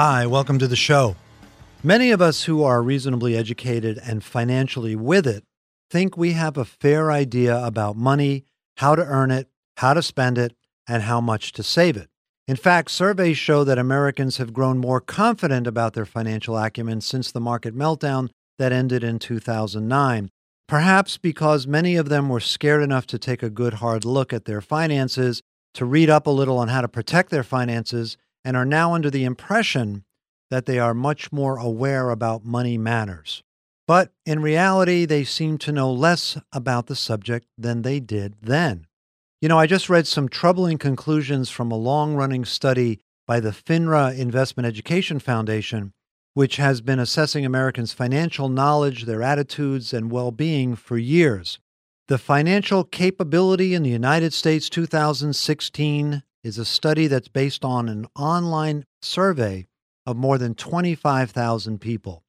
Hi, welcome to the show. Many of us who are reasonably educated and financially with it think we have a fair idea about money, how to earn it, how to spend it, and how much to save it. In fact, surveys show that Americans have grown more confident about their financial acumen since the market meltdown that ended in 2009. Perhaps because many of them were scared enough to take a good hard look at their finances, to read up a little on how to protect their finances, and are now under the impression that they are much more aware about money matters. But in reality, they seem to know less about the subject than they did then. You know, I just read some troubling conclusions from a long running study by the FINRA Investment Education Foundation, which has been assessing Americans' financial knowledge, their attitudes, and well being for years. The Financial Capability in the United States 2016 is a study that's based on an online survey of more than 25,000 people.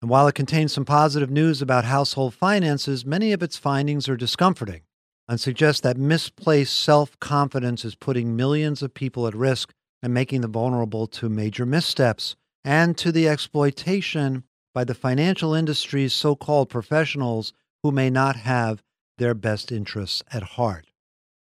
And while it contains some positive news about household finances, many of its findings are discomforting and suggest that misplaced self confidence is putting millions of people at risk and making them vulnerable to major missteps and to the exploitation by the financial industry's so called professionals who may not have their best interests at heart.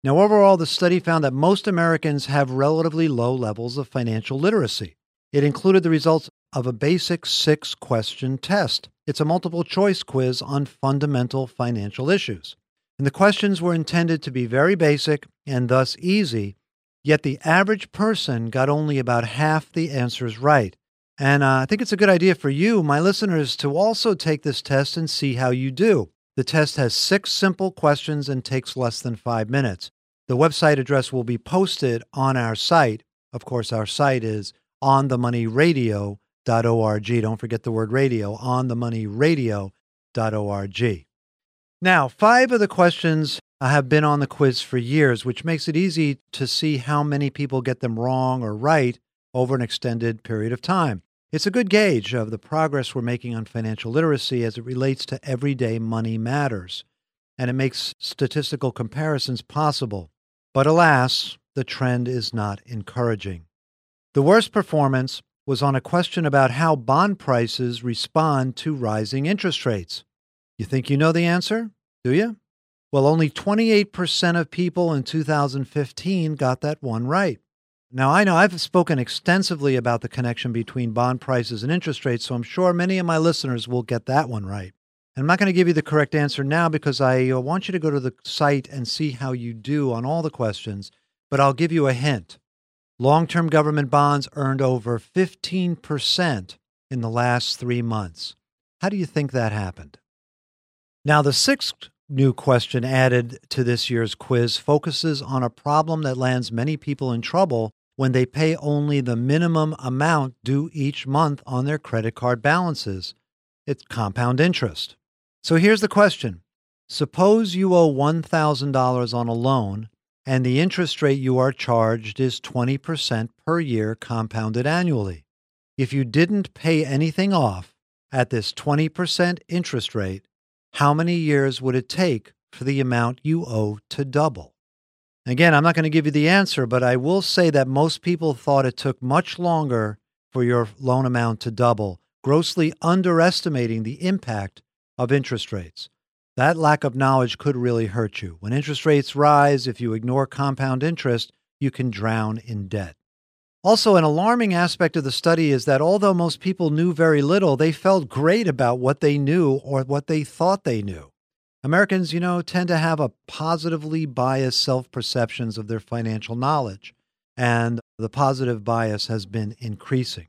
Now, overall, the study found that most Americans have relatively low levels of financial literacy. It included the results of a basic six question test. It's a multiple choice quiz on fundamental financial issues. And the questions were intended to be very basic and thus easy, yet the average person got only about half the answers right. And uh, I think it's a good idea for you, my listeners, to also take this test and see how you do. The test has six simple questions and takes less than five minutes. The website address will be posted on our site. Of course, our site is onthemoneyradio.org. Don't forget the word radio, onthemoneyradio.org. Now, five of the questions have been on the quiz for years, which makes it easy to see how many people get them wrong or right over an extended period of time. It's a good gauge of the progress we're making on financial literacy as it relates to everyday money matters, and it makes statistical comparisons possible. But alas, the trend is not encouraging. The worst performance was on a question about how bond prices respond to rising interest rates. You think you know the answer? Do you? Well, only 28% of people in 2015 got that one right. Now, I know I've spoken extensively about the connection between bond prices and interest rates, so I'm sure many of my listeners will get that one right. I'm not going to give you the correct answer now because I uh, want you to go to the site and see how you do on all the questions, but I'll give you a hint. Long term government bonds earned over 15% in the last three months. How do you think that happened? Now, the sixth new question added to this year's quiz focuses on a problem that lands many people in trouble when they pay only the minimum amount due each month on their credit card balances. It's compound interest. So here's the question Suppose you owe $1,000 on a loan and the interest rate you are charged is 20% per year compounded annually. If you didn't pay anything off at this 20% interest rate, how many years would it take for the amount you owe to double? Again, I'm not going to give you the answer, but I will say that most people thought it took much longer for your loan amount to double, grossly underestimating the impact of interest rates. That lack of knowledge could really hurt you. When interest rates rise, if you ignore compound interest, you can drown in debt. Also, an alarming aspect of the study is that although most people knew very little, they felt great about what they knew or what they thought they knew. Americans, you know, tend to have a positively biased self perceptions of their financial knowledge, and the positive bias has been increasing.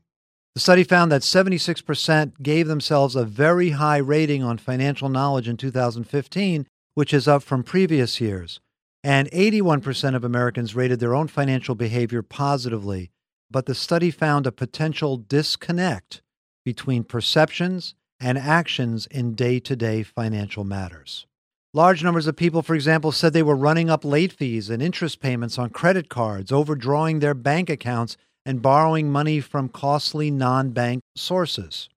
The study found that 76% gave themselves a very high rating on financial knowledge in 2015, which is up from previous years. And 81% of Americans rated their own financial behavior positively, but the study found a potential disconnect between perceptions and actions in day to day financial matters. Large numbers of people, for example, said they were running up late fees and interest payments on credit cards, overdrawing their bank accounts, and borrowing money from costly non bank sources.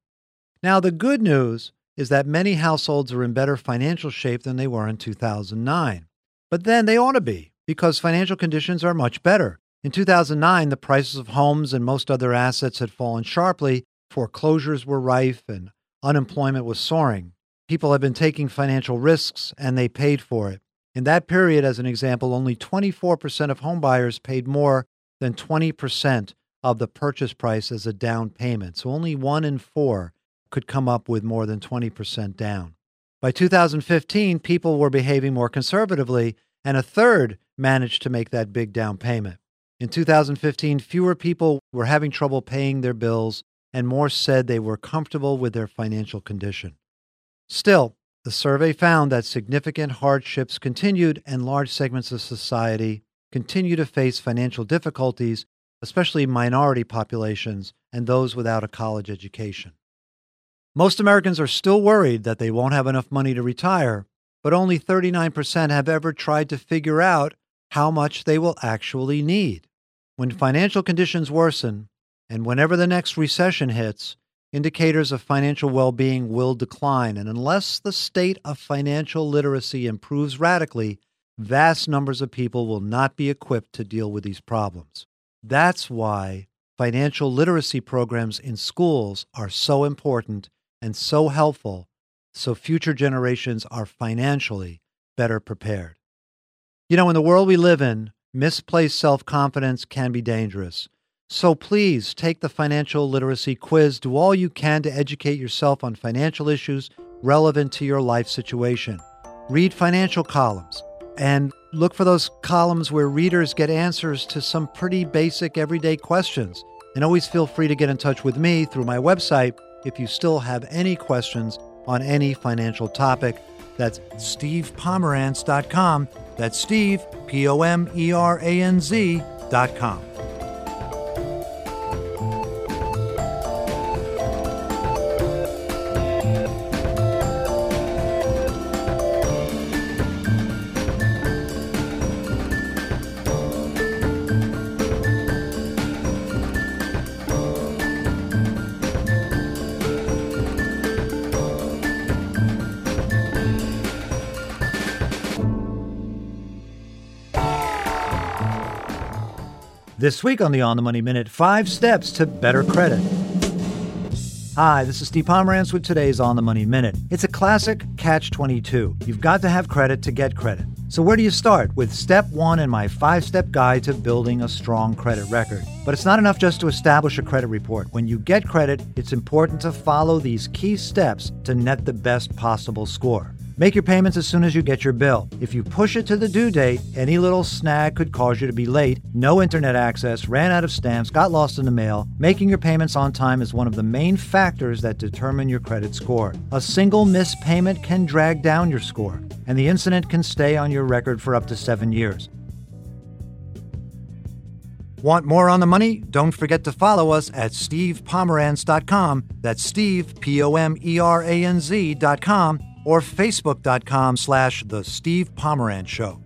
Now, the good news is that many households are in better financial shape than they were in 2009. But then they ought to be, because financial conditions are much better. In 2009, the prices of homes and most other assets had fallen sharply, foreclosures were rife, and unemployment was soaring. People had been taking financial risks and they paid for it. In that period, as an example, only 24% of homebuyers paid more than 20% of the purchase price as a down payment. So only one in four could come up with more than 20% down. By 2015, people were behaving more conservatively, and a third managed to make that big down payment. In 2015, fewer people were having trouble paying their bills, and more said they were comfortable with their financial condition. Still, the survey found that significant hardships continued and large segments of society continue to face financial difficulties, especially minority populations and those without a college education. Most Americans are still worried that they won't have enough money to retire, but only 39% have ever tried to figure out how much they will actually need. When financial conditions worsen, and whenever the next recession hits, indicators of financial well being will decline. And unless the state of financial literacy improves radically, vast numbers of people will not be equipped to deal with these problems. That's why financial literacy programs in schools are so important and so helpful so future generations are financially better prepared. You know, in the world we live in, misplaced self confidence can be dangerous. So please take the financial literacy quiz. Do all you can to educate yourself on financial issues relevant to your life situation. Read financial columns and look for those columns where readers get answers to some pretty basic everyday questions. And always feel free to get in touch with me through my website if you still have any questions on any financial topic. That's stevepomeranz.com. That's Steve, P O M E R A N Z.com. This week on the On the Money Minute, five steps to better credit. Hi, this is Steve Pomeranz with today's On the Money Minute. It's a classic catch 22. You've got to have credit to get credit. So, where do you start? With step one in my five step guide to building a strong credit record. But it's not enough just to establish a credit report. When you get credit, it's important to follow these key steps to net the best possible score. Make your payments as soon as you get your bill. If you push it to the due date, any little snag could cause you to be late. No internet access, ran out of stamps, got lost in the mail. Making your payments on time is one of the main factors that determine your credit score. A single missed payment can drag down your score, and the incident can stay on your record for up to seven years. Want more on the money? Don't forget to follow us at stevepomeranz.com. That's Steve, P O M E R A N Z.com or facebook.com slash The Steve Pomeranz Show.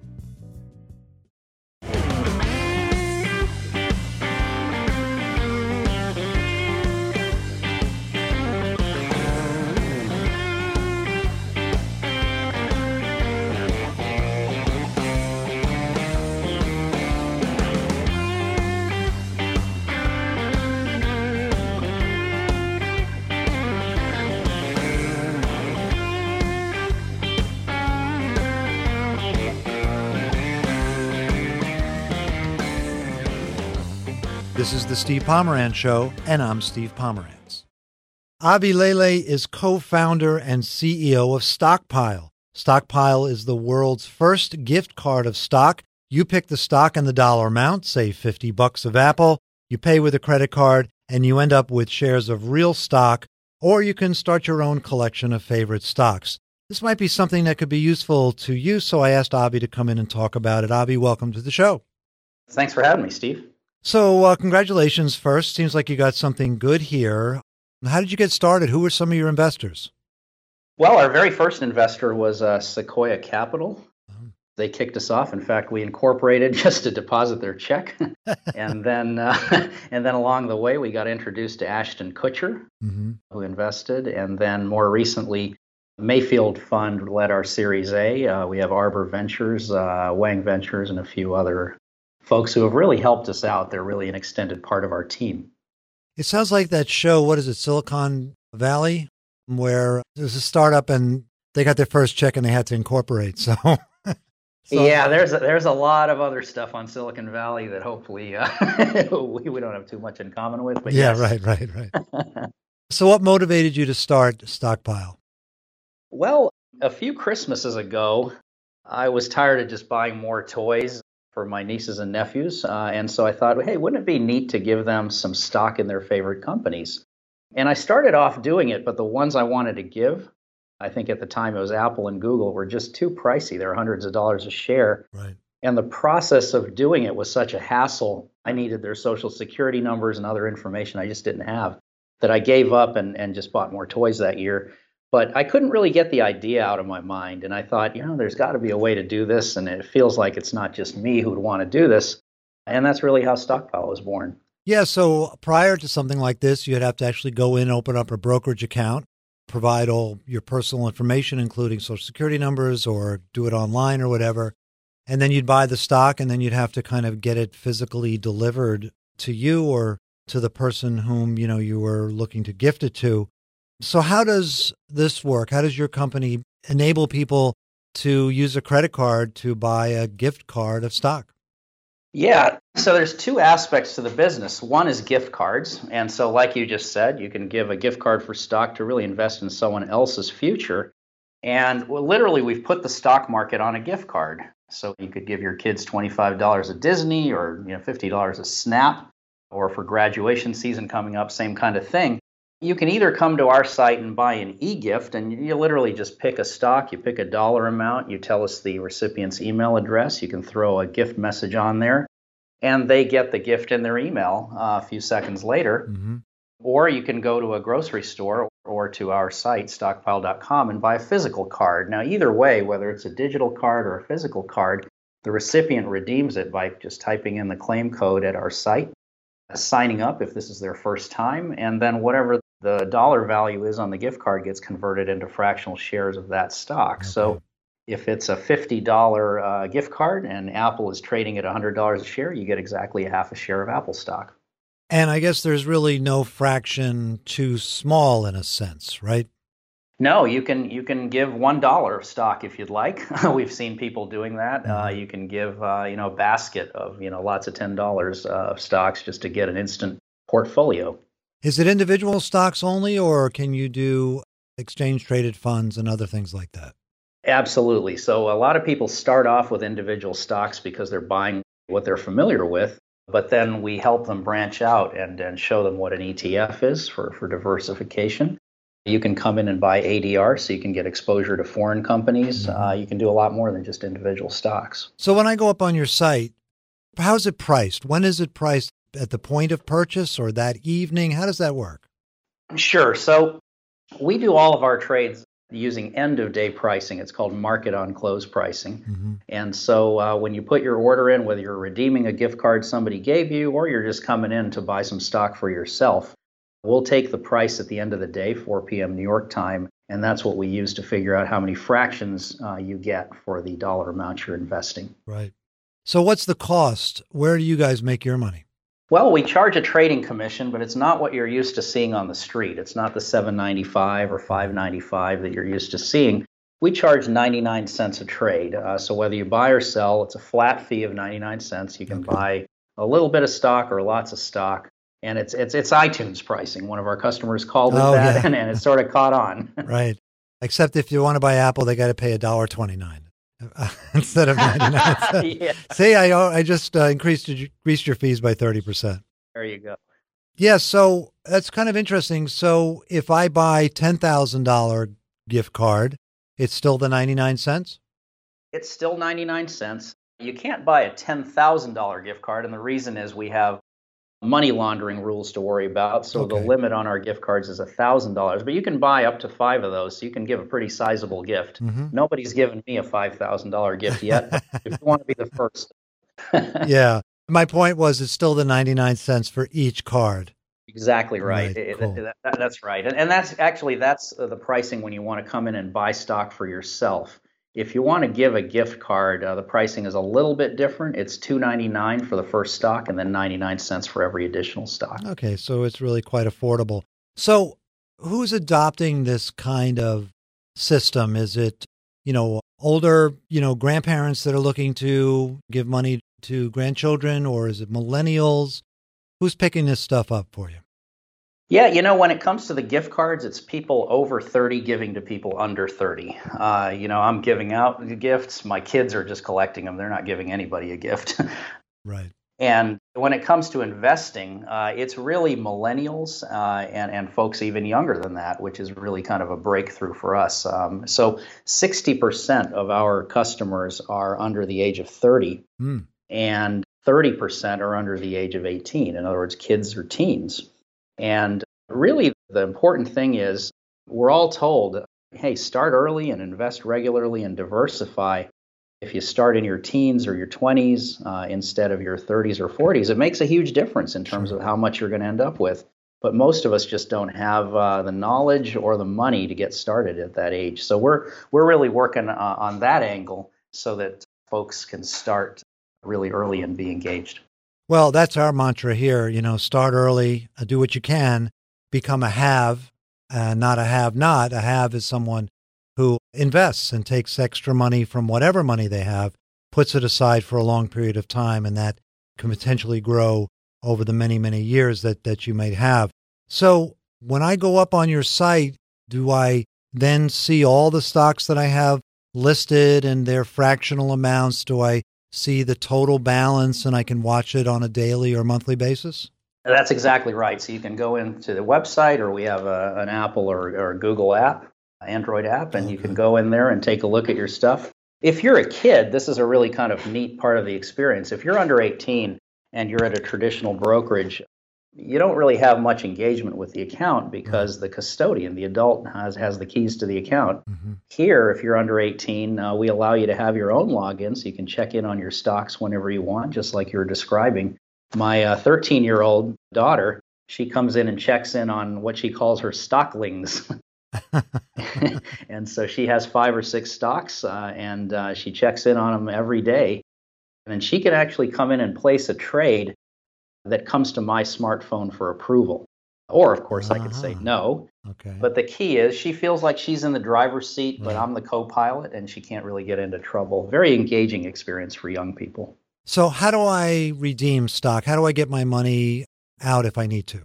Steve Pomeranz Show, and I'm Steve Pomeranz. Avi Lele is co founder and CEO of Stockpile. Stockpile is the world's first gift card of stock. You pick the stock and the dollar amount, say 50 bucks of Apple, you pay with a credit card, and you end up with shares of real stock, or you can start your own collection of favorite stocks. This might be something that could be useful to you, so I asked Avi to come in and talk about it. Avi, welcome to the show. Thanks for having me, Steve. So, uh, congratulations first. Seems like you got something good here. How did you get started? Who were some of your investors? Well, our very first investor was uh, Sequoia Capital. Oh. They kicked us off. In fact, we incorporated just to deposit their check, and then uh, and then along the way, we got introduced to Ashton Kutcher, mm-hmm. who invested, and then more recently, Mayfield Fund led our Series A. Uh, we have Arbor Ventures, uh, Wang Ventures, and a few other folks who have really helped us out. They're really an extended part of our team. It sounds like that show, what is it, Silicon Valley, where there's a startup and they got their first check and they had to incorporate. So, so yeah, there's a, there's a lot of other stuff on Silicon Valley that hopefully uh, we, we don't have too much in common with. But yeah, yes. right, right, right. so, what motivated you to start Stockpile? Well, a few Christmases ago, I was tired of just buying more toys for my nieces and nephews. Uh, and so I thought, hey, wouldn't it be neat to give them some stock in their favorite companies? And I started off doing it, but the ones I wanted to give, I think at the time it was Apple and Google, were just too pricey. They're hundreds of dollars a share. Right. And the process of doing it was such a hassle. I needed their social security numbers and other information I just didn't have that I gave up and, and just bought more toys that year. But I couldn't really get the idea out of my mind. And I thought, you know, there's got to be a way to do this. And it feels like it's not just me who would want to do this. And that's really how Stockpile was born. Yeah. So prior to something like this, you'd have to actually go in, open up a brokerage account, provide all your personal information, including social security numbers, or do it online or whatever. And then you'd buy the stock, and then you'd have to kind of get it physically delivered to you or to the person whom you know you were looking to gift it to. So, how does this work? How does your company enable people to use a credit card to buy a gift card of stock? Yeah, so there's two aspects to the business. One is gift cards. And so, like you just said, you can give a gift card for stock to really invest in someone else's future. And literally, we've put the stock market on a gift card. So you could give your kids $25 at Disney or you know, $50 a Snap, or for graduation season coming up, same kind of thing you can either come to our site and buy an e-gift and you literally just pick a stock you pick a dollar amount you tell us the recipient's email address you can throw a gift message on there and they get the gift in their email uh, a few seconds later mm-hmm. or you can go to a grocery store or to our site stockpile.com and buy a physical card now either way whether it's a digital card or a physical card the recipient redeems it by just typing in the claim code at our site signing up if this is their first time, and then whatever the dollar value is on the gift card gets converted into fractional shares of that stock. Okay. So if it's a $50 uh, gift card and Apple is trading at $100 a share, you get exactly a half a share of Apple stock. And I guess there's really no fraction too small in a sense, right? No, you can you can give one dollar of stock if you'd like. We've seen people doing that. Uh, mm-hmm. you can give uh, you know a basket of you know lots of ten dollars uh, of stocks just to get an instant portfolio. Is it individual stocks only, or can you do exchange traded funds and other things like that? Absolutely. So a lot of people start off with individual stocks because they're buying what they're familiar with, but then we help them branch out and, and show them what an ETF is for, for diversification. You can come in and buy ADR so you can get exposure to foreign companies. Mm-hmm. Uh, you can do a lot more than just individual stocks. So when I go up on your site, how's it priced? When is it priced? At the point of purchase or that evening? How does that work? Sure. So we do all of our trades using end of day pricing. It's called market on close pricing. Mm-hmm. And so uh, when you put your order in, whether you're redeeming a gift card somebody gave you or you're just coming in to buy some stock for yourself, We'll take the price at the end of the day, 4 p.m. New York time, and that's what we use to figure out how many fractions uh, you get for the dollar amount you're investing. Right. So, what's the cost? Where do you guys make your money? Well, we charge a trading commission, but it's not what you're used to seeing on the street. It's not the 7.95 or 5.95 that you're used to seeing. We charge 99 cents a trade. Uh, so whether you buy or sell, it's a flat fee of 99 cents. You can buy a little bit of stock or lots of stock and it's it's it's iTunes pricing. One of our customers called it oh, that, yeah. and, and it sort of caught on. right. Except if you want to buy Apple, they got to pay a dollar twenty nine instead of ninety nine. yeah. See, I I just uh, increased increased your fees by thirty percent. There you go. Yeah, so that's kind of interesting. So if I buy ten thousand dollar gift card, it's still the ninety nine cents. It's still ninety nine cents. You can't buy a ten thousand dollar gift card, and the reason is we have money laundering rules to worry about. So okay. the limit on our gift cards is $1,000, but you can buy up to five of those. So you can give a pretty sizable gift. Mm-hmm. Nobody's given me a $5,000 gift yet. if you want to be the first. yeah. My point was it's still the 99 cents for each card. Exactly right. right cool. that, that's right. And, and that's actually that's the pricing when you want to come in and buy stock for yourself. If you want to give a gift card, uh, the pricing is a little bit different. It's $2.99 for the first stock and then 99 cents for every additional stock. Okay, so it's really quite affordable. So, who's adopting this kind of system? Is it, you know, older, you know, grandparents that are looking to give money to grandchildren or is it millennials? Who's picking this stuff up for you? Yeah, you know, when it comes to the gift cards, it's people over 30 giving to people under 30. Uh, you know, I'm giving out gifts. My kids are just collecting them. They're not giving anybody a gift. right. And when it comes to investing, uh, it's really millennials uh, and, and folks even younger than that, which is really kind of a breakthrough for us. Um, so 60% of our customers are under the age of 30, mm. and 30% are under the age of 18. In other words, kids or teens. And really, the important thing is we're all told hey, start early and invest regularly and diversify. If you start in your teens or your 20s uh, instead of your 30s or 40s, it makes a huge difference in terms of how much you're going to end up with. But most of us just don't have uh, the knowledge or the money to get started at that age. So we're we're really working uh, on that angle so that folks can start really early and be engaged. Well, that's our mantra here. You know, start early, uh, do what you can, become a have, uh, not a have not. A have is someone who invests and takes extra money from whatever money they have, puts it aside for a long period of time, and that can potentially grow over the many, many years that, that you might have. So when I go up on your site, do I then see all the stocks that I have listed and their fractional amounts? Do I see the total balance and I can watch it on a daily or monthly basis? That's exactly right. So you can go into the website, or we have a, an Apple or, or Google app, Android app, and you can go in there and take a look at your stuff. If you're a kid, this is a really kind of neat part of the experience. If you're under 18 and you're at a traditional brokerage, you don't really have much engagement with the account because the custodian, the adult, has, has the keys to the account. Mm-hmm. Here, if you're under 18, uh, we allow you to have your own login so you can check in on your stocks whenever you want, just like you were describing. My 13 uh, year old daughter, she comes in and checks in on what she calls her stocklings. and so she has five or six stocks uh, and uh, she checks in on them every day. And then she can actually come in and place a trade that comes to my smartphone for approval. Or, of course, uh-huh. I could say uh-huh. no. Okay. But the key is she feels like she's in the driver's seat, but I'm the co pilot and she can't really get into trouble. Very engaging experience for young people. So, how do I redeem stock? How do I get my money out if I need to?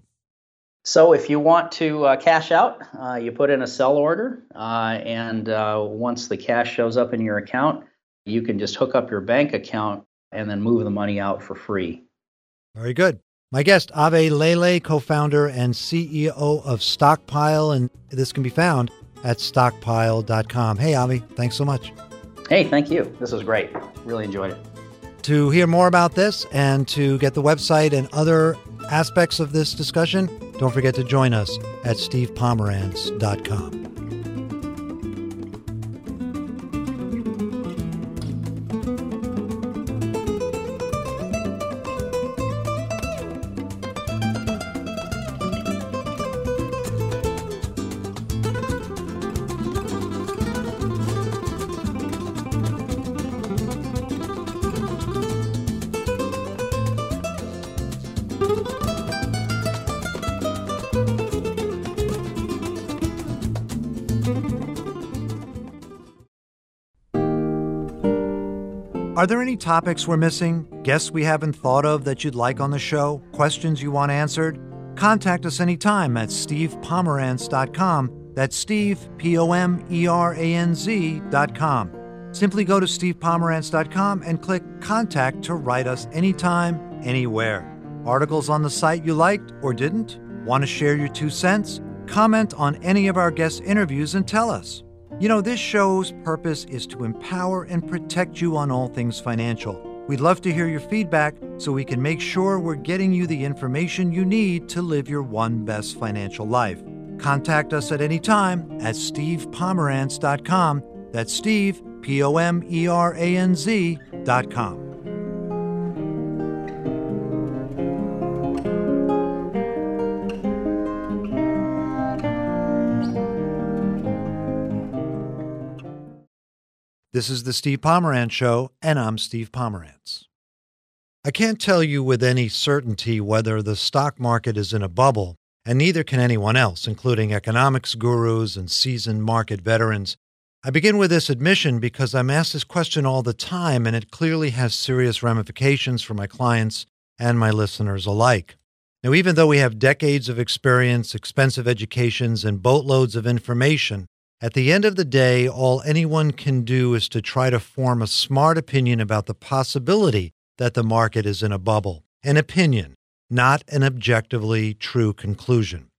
So, if you want to uh, cash out, uh, you put in a sell order, uh, and uh, once the cash shows up in your account, you can just hook up your bank account and then move the money out for free. Very good. My guest, Avi Lele, co founder and CEO of Stockpile, and this can be found at stockpile.com. Hey, Avi, thanks so much. Hey, thank you. This was great. Really enjoyed it. To hear more about this and to get the website and other aspects of this discussion, don't forget to join us at stevepomeranz.com. Are there any topics we're missing? Guests we haven't thought of that you'd like on the show? Questions you want answered? Contact us anytime at stevepomeranz.com. That's Steve, P O M E R A N Z.com. Simply go to stevepomeranz.com and click Contact to write us anytime, anywhere. Articles on the site you liked or didn't? Want to share your two cents? Comment on any of our guest interviews and tell us. You know, this show's purpose is to empower and protect you on all things financial. We'd love to hear your feedback so we can make sure we're getting you the information you need to live your one best financial life. Contact us at any time at stevepomeranz.com. That's Steve, P O M E R A N Z.com. This is the Steve Pomeranz Show, and I'm Steve Pomeranz. I can't tell you with any certainty whether the stock market is in a bubble, and neither can anyone else, including economics gurus and seasoned market veterans. I begin with this admission because I'm asked this question all the time, and it clearly has serious ramifications for my clients and my listeners alike. Now, even though we have decades of experience, expensive educations, and boatloads of information, at the end of the day, all anyone can do is to try to form a smart opinion about the possibility that the market is in a bubble. An opinion, not an objectively true conclusion.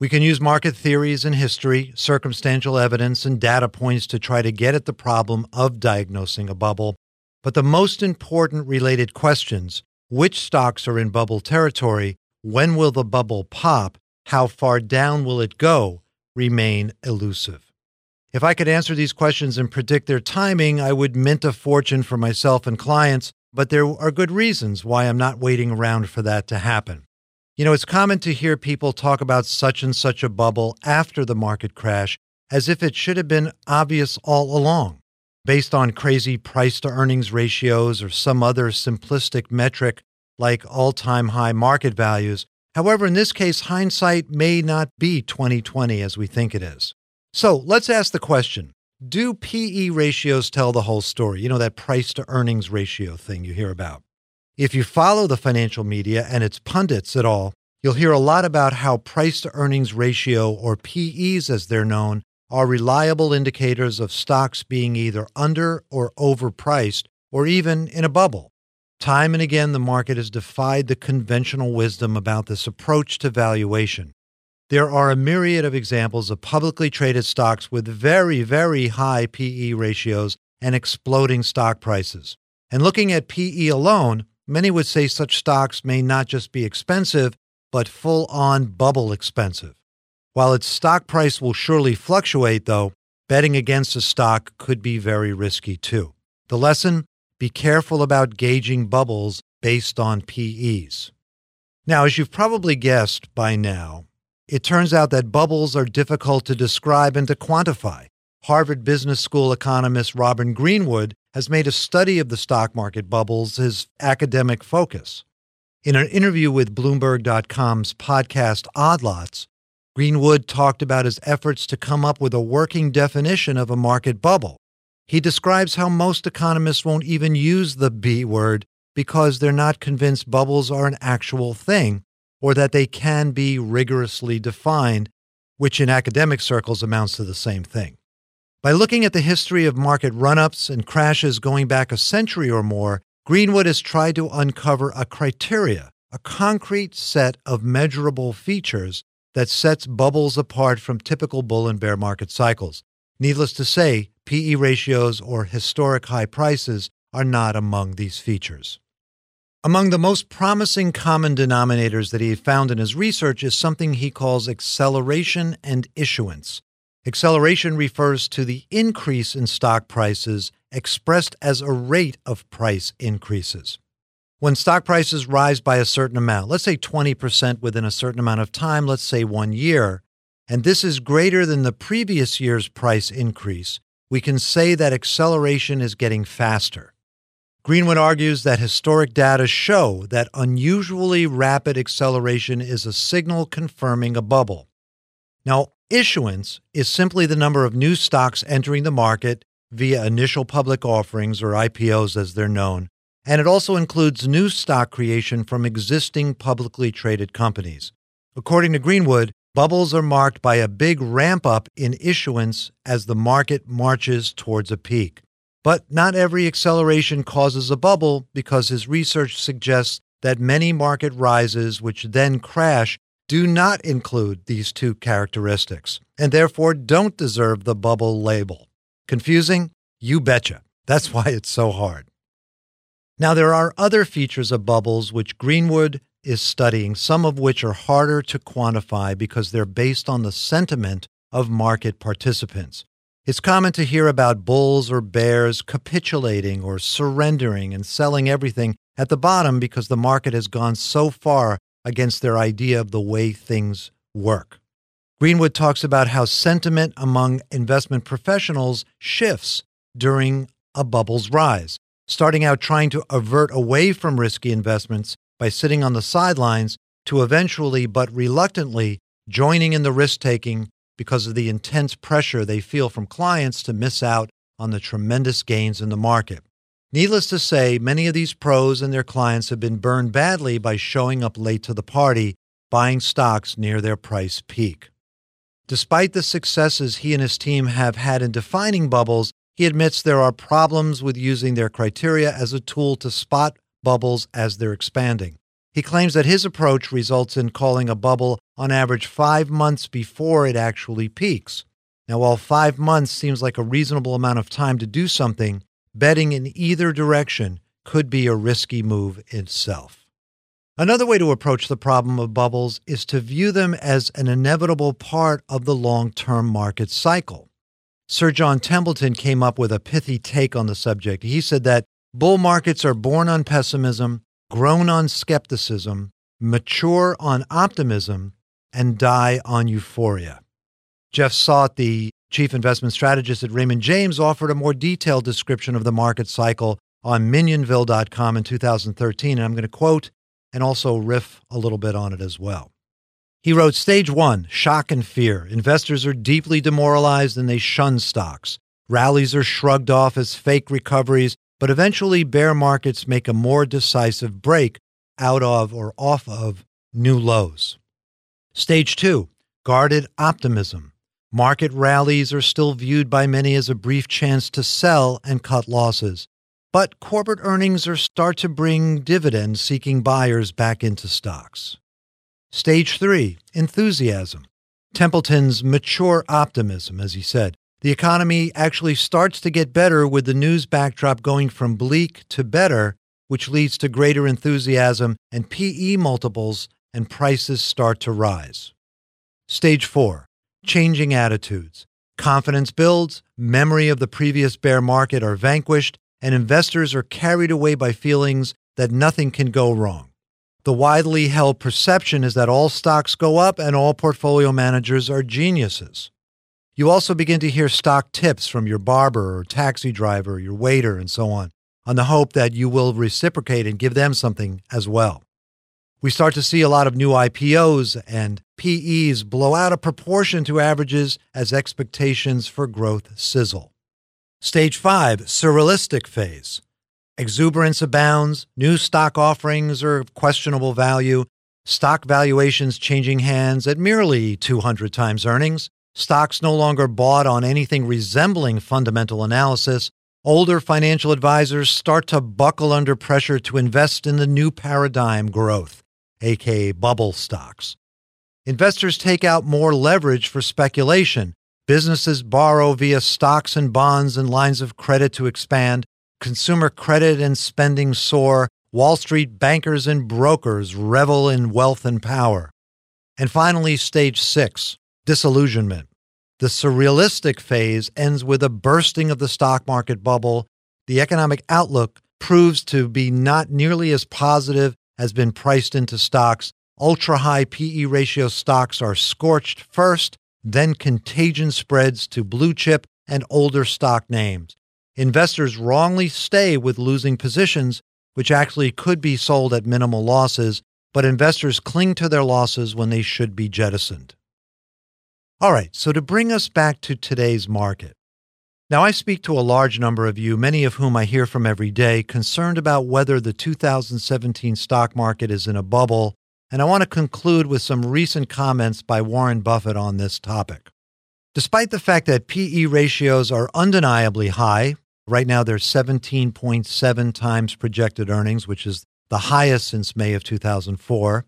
We can use market theories and history, circumstantial evidence, and data points to try to get at the problem of diagnosing a bubble. But the most important related questions which stocks are in bubble territory? When will the bubble pop? How far down will it go? remain elusive. If I could answer these questions and predict their timing, I would mint a fortune for myself and clients, but there are good reasons why I'm not waiting around for that to happen. You know, it's common to hear people talk about such and such a bubble after the market crash as if it should have been obvious all along, based on crazy price to earnings ratios or some other simplistic metric like all time high market values. However, in this case, hindsight may not be 2020 as we think it is. So let's ask the question Do PE ratios tell the whole story? You know, that price to earnings ratio thing you hear about. If you follow the financial media and its pundits at all, you'll hear a lot about how price to earnings ratio, or PEs as they're known, are reliable indicators of stocks being either under or overpriced or even in a bubble. Time and again, the market has defied the conventional wisdom about this approach to valuation. There are a myriad of examples of publicly traded stocks with very, very high PE ratios and exploding stock prices. And looking at PE alone, many would say such stocks may not just be expensive, but full on bubble expensive. While its stock price will surely fluctuate, though, betting against a stock could be very risky too. The lesson be careful about gauging bubbles based on PEs. Now, as you've probably guessed by now, it turns out that bubbles are difficult to describe and to quantify. Harvard Business School economist Robin Greenwood has made a study of the stock market bubbles his academic focus. In an interview with Bloomberg.com's podcast Odd Lots, Greenwood talked about his efforts to come up with a working definition of a market bubble. He describes how most economists won't even use the B word because they're not convinced bubbles are an actual thing or that they can be rigorously defined, which in academic circles amounts to the same thing. By looking at the history of market run ups and crashes going back a century or more, Greenwood has tried to uncover a criteria, a concrete set of measurable features that sets bubbles apart from typical bull and bear market cycles. Needless to say, PE ratios or historic high prices are not among these features. Among the most promising common denominators that he found in his research is something he calls acceleration and issuance. Acceleration refers to the increase in stock prices expressed as a rate of price increases. When stock prices rise by a certain amount, let's say 20% within a certain amount of time, let's say one year, and this is greater than the previous year's price increase, we can say that acceleration is getting faster. Greenwood argues that historic data show that unusually rapid acceleration is a signal confirming a bubble. Now, issuance is simply the number of new stocks entering the market via initial public offerings, or IPOs as they're known, and it also includes new stock creation from existing publicly traded companies. According to Greenwood, bubbles are marked by a big ramp up in issuance as the market marches towards a peak. But not every acceleration causes a bubble because his research suggests that many market rises, which then crash, do not include these two characteristics and therefore don't deserve the bubble label. Confusing? You betcha. That's why it's so hard. Now, there are other features of bubbles which Greenwood is studying, some of which are harder to quantify because they're based on the sentiment of market participants. It's common to hear about bulls or bears capitulating or surrendering and selling everything at the bottom because the market has gone so far against their idea of the way things work. Greenwood talks about how sentiment among investment professionals shifts during a bubble's rise, starting out trying to avert away from risky investments by sitting on the sidelines to eventually, but reluctantly, joining in the risk taking because of the intense pressure they feel from clients to miss out on the tremendous gains in the market. Needless to say, many of these pros and their clients have been burned badly by showing up late to the party, buying stocks near their price peak. Despite the successes he and his team have had in defining bubbles, he admits there are problems with using their criteria as a tool to spot bubbles as they're expanding. He claims that his approach results in calling a bubble on average five months before it actually peaks. Now, while five months seems like a reasonable amount of time to do something, betting in either direction could be a risky move itself. Another way to approach the problem of bubbles is to view them as an inevitable part of the long term market cycle. Sir John Templeton came up with a pithy take on the subject. He said that bull markets are born on pessimism, grown on skepticism, mature on optimism, and die on euphoria. Jeff Saut, the chief investment strategist at Raymond James, offered a more detailed description of the market cycle on minyanville.com in 2013. And I'm going to quote and also riff a little bit on it as well. He wrote Stage one shock and fear. Investors are deeply demoralized and they shun stocks. Rallies are shrugged off as fake recoveries, but eventually bear markets make a more decisive break out of or off of new lows. Stage two guarded optimism. Market rallies are still viewed by many as a brief chance to sell and cut losses. But corporate earnings are start to bring dividends seeking buyers back into stocks. Stage 3, enthusiasm. Templeton's mature optimism, as he said. The economy actually starts to get better with the news backdrop going from bleak to better, which leads to greater enthusiasm and PE multiples and prices start to rise. Stage 4, changing attitudes. Confidence builds, memory of the previous bear market are vanquished, and investors are carried away by feelings that nothing can go wrong. The widely held perception is that all stocks go up and all portfolio managers are geniuses. You also begin to hear stock tips from your barber or taxi driver, your waiter, and so on, on the hope that you will reciprocate and give them something as well. We start to see a lot of new IPOs and PEs blow out of proportion to averages as expectations for growth sizzle. Stage 5 Surrealistic Phase. Exuberance abounds, new stock offerings are of questionable value, stock valuations changing hands at merely 200 times earnings, stocks no longer bought on anything resembling fundamental analysis, older financial advisors start to buckle under pressure to invest in the new paradigm growth aka bubble stocks. Investors take out more leverage for speculation. Businesses borrow via stocks and bonds and lines of credit to expand. Consumer credit and spending soar. Wall Street bankers and brokers revel in wealth and power. And finally, stage six disillusionment. The surrealistic phase ends with a bursting of the stock market bubble. The economic outlook proves to be not nearly as positive as been priced into stocks. Ultra high PE ratio stocks are scorched first, then contagion spreads to blue chip and older stock names. Investors wrongly stay with losing positions, which actually could be sold at minimal losses, but investors cling to their losses when they should be jettisoned. All right, so to bring us back to today's market, now, I speak to a large number of you, many of whom I hear from every day, concerned about whether the 2017 stock market is in a bubble, and I want to conclude with some recent comments by Warren Buffett on this topic. Despite the fact that PE ratios are undeniably high, right now they're 17.7 times projected earnings, which is the highest since May of 2004,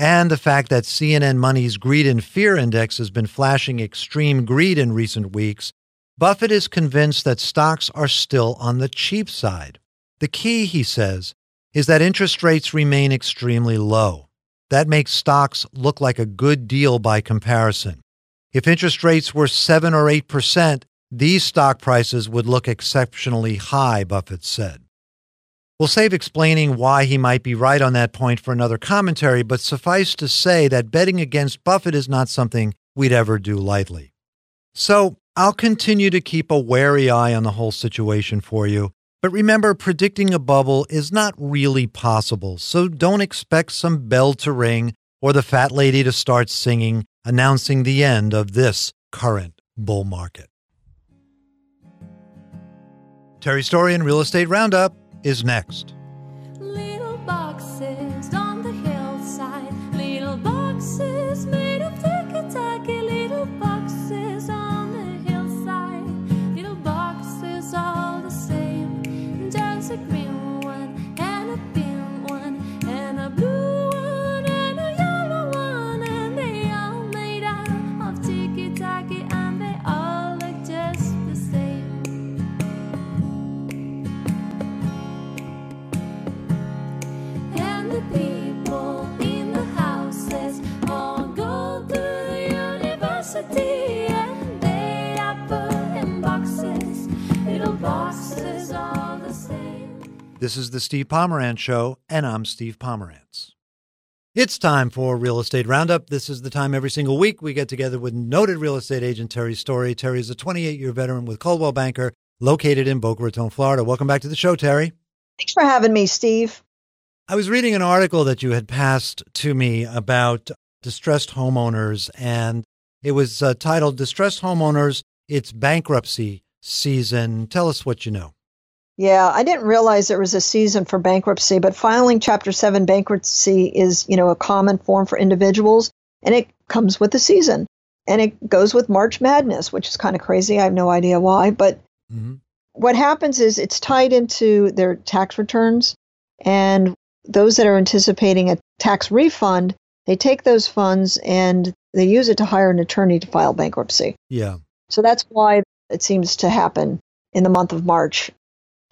and the fact that CNN Money's Greed and Fear Index has been flashing extreme greed in recent weeks, Buffett is convinced that stocks are still on the cheap side. The key, he says, is that interest rates remain extremely low. That makes stocks look like a good deal by comparison. If interest rates were 7 or 8%, these stock prices would look exceptionally high, Buffett said. We'll save explaining why he might be right on that point for another commentary, but suffice to say that betting against Buffett is not something we'd ever do lightly. So, I'll continue to keep a wary eye on the whole situation for you. But remember, predicting a bubble is not really possible, so don't expect some bell to ring or the fat lady to start singing, announcing the end of this current bull market. Terry Story and Real Estate Roundup is next. University and they are put in boxes, little boxes all the same. This is the Steve Pomeranz Show, and I'm Steve Pomeranz. It's time for Real Estate Roundup. This is the time every single week we get together with noted real estate agent Terry Story. Terry is a 28 year veteran with Coldwell Banker, located in Boca Raton, Florida. Welcome back to the show, Terry. Thanks for having me, Steve. I was reading an article that you had passed to me about distressed homeowners, and it was uh, titled Distressed Homeowners It's Bankruptcy Season. Tell us what you know. Yeah, I didn't realize there was a season for bankruptcy, but filing Chapter 7 bankruptcy is, you know, a common form for individuals, and it comes with the season. And it goes with March Madness, which is kind of crazy. I have no idea why, but hmm what happens is it's tied into their tax returns and those that are anticipating a tax refund they take those funds and they use it to hire an attorney to file bankruptcy. Yeah. so that's why it seems to happen in the month of march.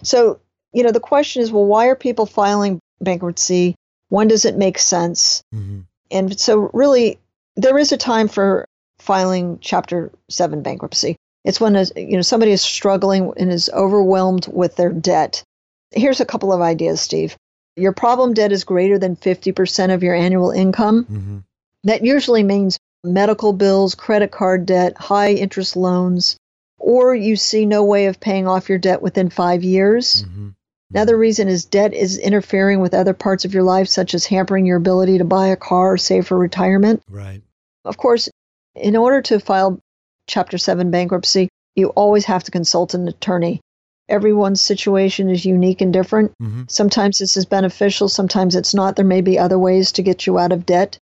So you know the question is well why are people filing bankruptcy? When does it make sense? Hmm and so really there is a time for filing chapter 7 bankruptcy. It's when you know somebody is struggling and is overwhelmed with their debt. Here's a couple of ideas steve. Your problem debt is greater than 50% of your annual income. Hmm that usually means medical bills credit card debt high interest loans or you see no way of paying off your debt within 5 years hmm Another reason is debt is interfering with other parts of your life, such as hampering your ability to buy a car or save for retirement. Right. Of course, in order to file Chapter 7 bankruptcy, you always have to consult an attorney. Everyone's situation is unique and different. Mm-hmm. Sometimes this is beneficial, sometimes it's not. There may be other ways to get you out of debt.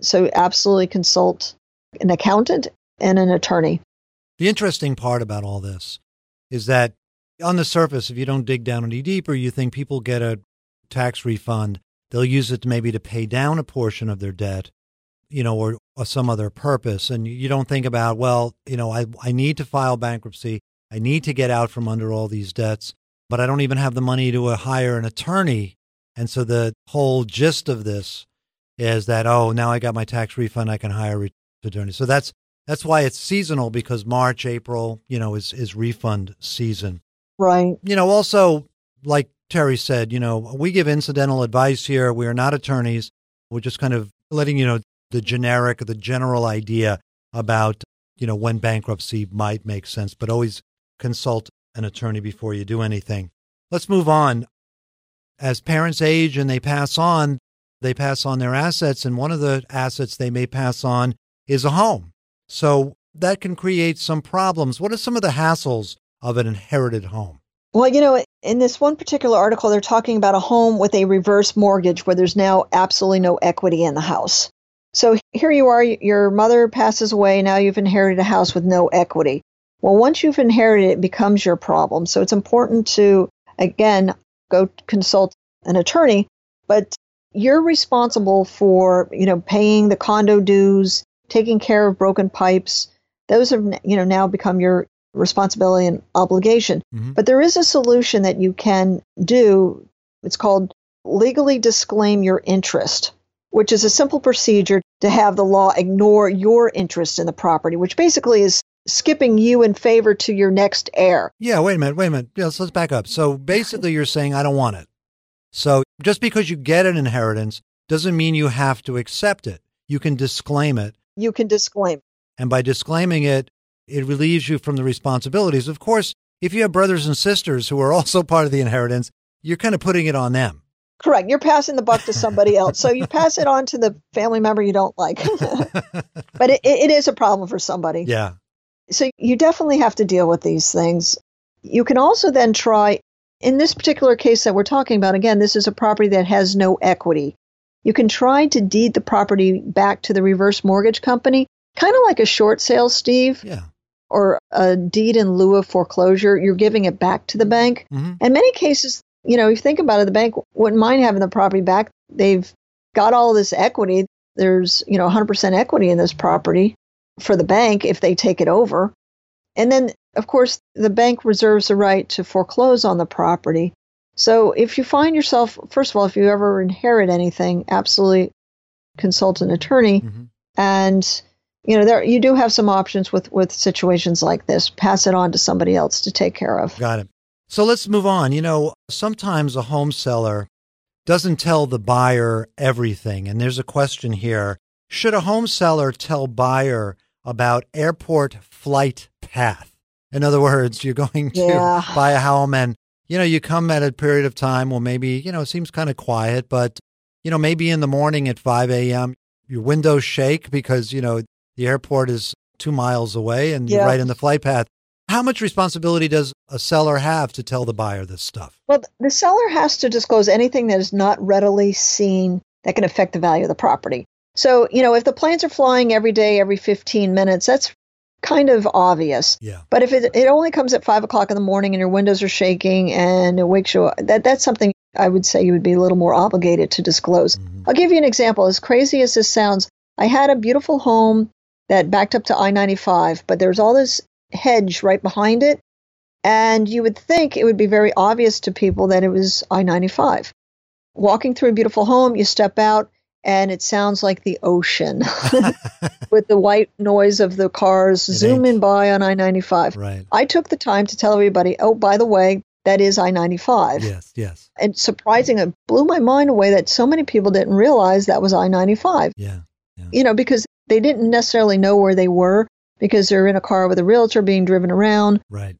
So, absolutely consult an accountant and an attorney. The interesting part about all this is that on the surface, if you don't dig down any deeper, you think people get a tax refund. They'll use it maybe to pay down a portion of their debt, you know, or, or some other purpose. And you don't think about, well, you know, I, I need to file bankruptcy. I need to get out from under all these debts, but I don't even have the money to hire an attorney. And so the whole gist of this is that, oh, now I got my tax refund, I can hire an attorney. So that's that's why it's seasonal because March, April, you know, is is refund season. Right. You know, also like Terry said, you know, we give incidental advice here. We are not attorneys. We're just kind of letting you know the generic, the general idea about, you know, when bankruptcy might make sense, but always consult an attorney before you do anything. Let's move on. As parents age and they pass on, they pass on their assets, and one of the assets they may pass on is a home. So that can create some problems. What are some of the hassles of an inherited home? Well, you know, in this one particular article, they're talking about a home with a reverse mortgage where there's now absolutely no equity in the house. So here you are, your mother passes away, now you've inherited a house with no equity. Well, once you've inherited it, it becomes your problem. So it's important to, again, go consult an attorney, but you're responsible for, you know, paying the condo dues, taking care of broken pipes. Those have, you know, now become your responsibility and obligation. Mhm. But there is a solution that you can do. It's called legally disclaim your interest, which is a simple procedure to have the law ignore your interest in the property, which basically is skipping you in favor to your next heir. Yeah, wait a minute, wait a minute. Yes, let's back up. So basically, you're saying I don't want it. So just because you get an inheritance doesn't mean you have to accept it. You can disclaim it. You can disclaim. And by disclaiming it, it relieves you from the responsibilities. Of course, if you have brothers and sisters who are also part of the inheritance, you're kind of putting it on them. Correct. You're passing the buck to somebody else. So you pass it on to the family member you don't like. but it, it is a problem for somebody. Yeah. So you definitely have to deal with these things. You can also then try, in this particular case that we're talking about, again, this is a property that has no equity. You can try to deed the property back to the reverse mortgage company, kind of like a short sale, Steve, Yeah. or a deed in lieu of foreclosure. You're giving it back to the bank. hmm In many cases, you know, if you think about it, the bank wouldn't mind having the property back. They've got all this equity. There's, you know, 100% equity in this property for the bank if they take it over. And then, of course, the bank reserves the right to foreclose on the property. So if you find yourself, first of all, if you ever inherit anything, absolutely consult an attorney. hmm And you know, there you do have some options with with situations like this. Pass it on to somebody else to take care of. Got it. So let's move on. You know, sometimes a home seller doesn't tell the buyer everything. And there's a question here. Should a home seller tell buyer about airport flight path? In other words, you're going to Yeah. buy a home and, you know, you come at a period of time, well, maybe, you know, it seems kind of quiet, but, you know, maybe in the morning at 5 a.m., your windows shake because, you know, the airport is two miles away and you're right in the flight path. How much responsibility does a seller have to tell the buyer this stuff? Well, the seller has to disclose anything that is not readily seen that can affect the value of the property. So, you know, if the planes are flying every day, every 15 minutes, that's kind of obvious. Yeah. But if it, it only comes at five o'clock in the morning and your windows are shaking and it wakes you up, that, that's something I would say you would be a little more obligated to disclose. Mhm. I'll give you an example. As crazy as this sounds, I had a beautiful home that backed up to I 95, but there's all this hedge right behind it. And you would think it would be very obvious to people that it was I 95. Walking through a beautiful home, you step out and it sounds like the ocean with the white noise of the cars zooming by on I 95. right. I took the time to tell everybody, oh, by the way, that is I 95. Yes, yes. And surprising, it blew my mind away that so many people didn't realize that was I 95 Yeah. you know, because they didn't necessarily know where they were because they're in a car with a realtor being driven around. Right.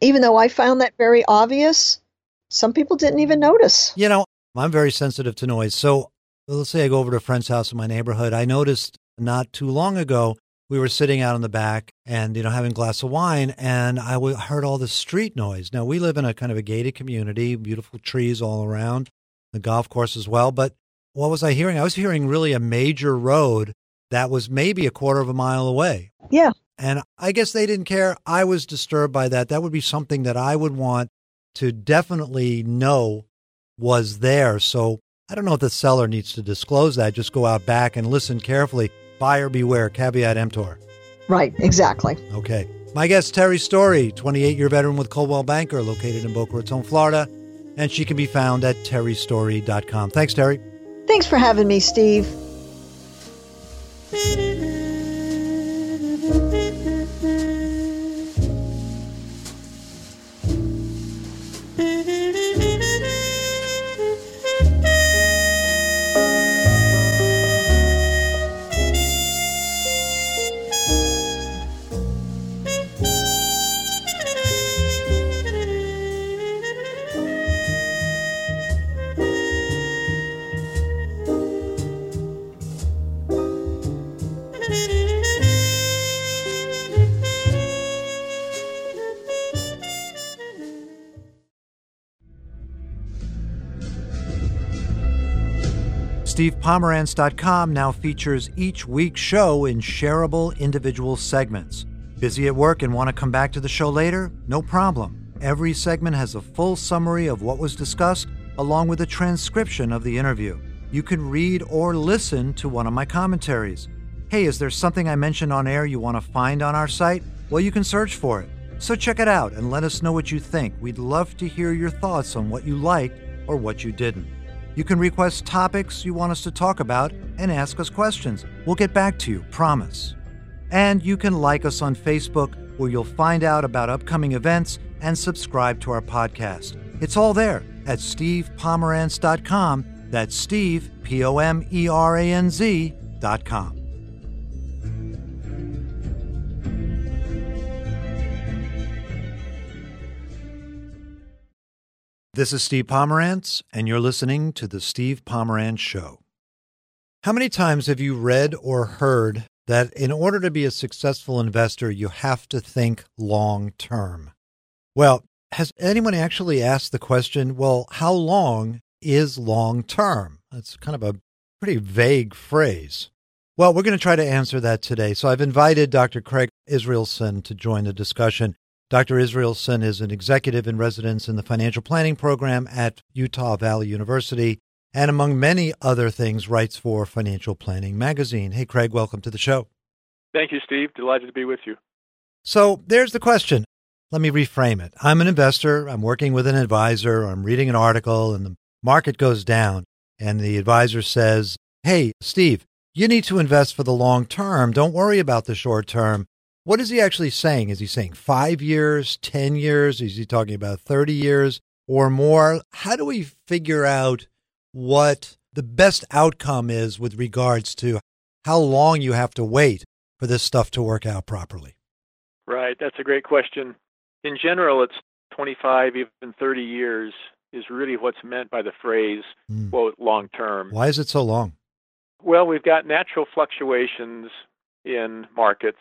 Even though I found that very obvious, some people didn't even notice. You know, I'm very sensitive to noise. So let's say I go over to a friend's house in my neighborhood. I noticed not too long ago, we were sitting out in the back and, you know, having a glass of wine and I w- heard all this street noise. Now we live in a kind of a gated community, beautiful trees all around, the golf course as well. But what was I hearing? I was hearing really a major road that was maybe a quarter of a mile away. Yeah. And I guess they didn't care. I was disturbed by that. That would be something that I would want to definitely know was there. So I don't know if the seller needs to disclose that. Just go out back and listen carefully. Buyer beware, caveat emptor. Right, exactly. Okay. My guest, Terry Story, 28 year veteran with Coldwell Banker, located in Boca Raton, Florida. And she can be found at terrystory.com. Thanks, Terry. Thanks for having me, Steve. StevePomeranz.com now features each week's show in shareable individual segments. Busy at work and want to come back to the show later? No problem. Every segment has a full summary of what was discussed, along with a transcription of the interview. You can read or listen to one of my commentaries. Hey, is there something I mentioned on air you want to find on our site? Well, you can search for it. So check it out and let us know what you think. We'd love to hear your thoughts on what you liked or what you didn't. You can request topics you want us to talk about and ask us questions. We'll get back to you, promise. And you can like us on Facebook, where you'll find out about upcoming events and subscribe to our podcast. It's all there at stevepomeranz.com. That's Steve, P O M E R A N Z.com. This is Steve Pomeranz, and you're listening to The Steve Pomeranz Show. How many times have you read or heard that in order to be a successful investor, you have to think long term? Well, has anyone actually asked the question, well, how long is long term? That's kind of a pretty vague phrase. Well, we're going to try to answer that today. So I've invited Dr. Craig Israelsen to join the discussion. Dr. Israelsen is an executive in residence in the financial planning program at Utah Valley University, and among many other things, writes for Financial Planning Magazine. Hey, Craig, welcome to the show. Thank you, Steve. Delighted to be with you. So there's the question. Let me reframe it. I'm an investor. I'm working with an advisor. I'm reading an article, and the market goes down. And the advisor says, Hey, Steve, you need to invest for the long term. Don't worry about the short term. What is he actually saying? Is he saying five years, 10 years? Is he talking about 30 years or more? How do we figure out what the best outcome is with regards to how long you have to wait for this stuff to work out properly? Right. That's a great question. In general, it's 25, even 30 years is really what's meant by the phrase, Mm. quote, long term. Why is it so long? Well, we've got natural fluctuations in markets,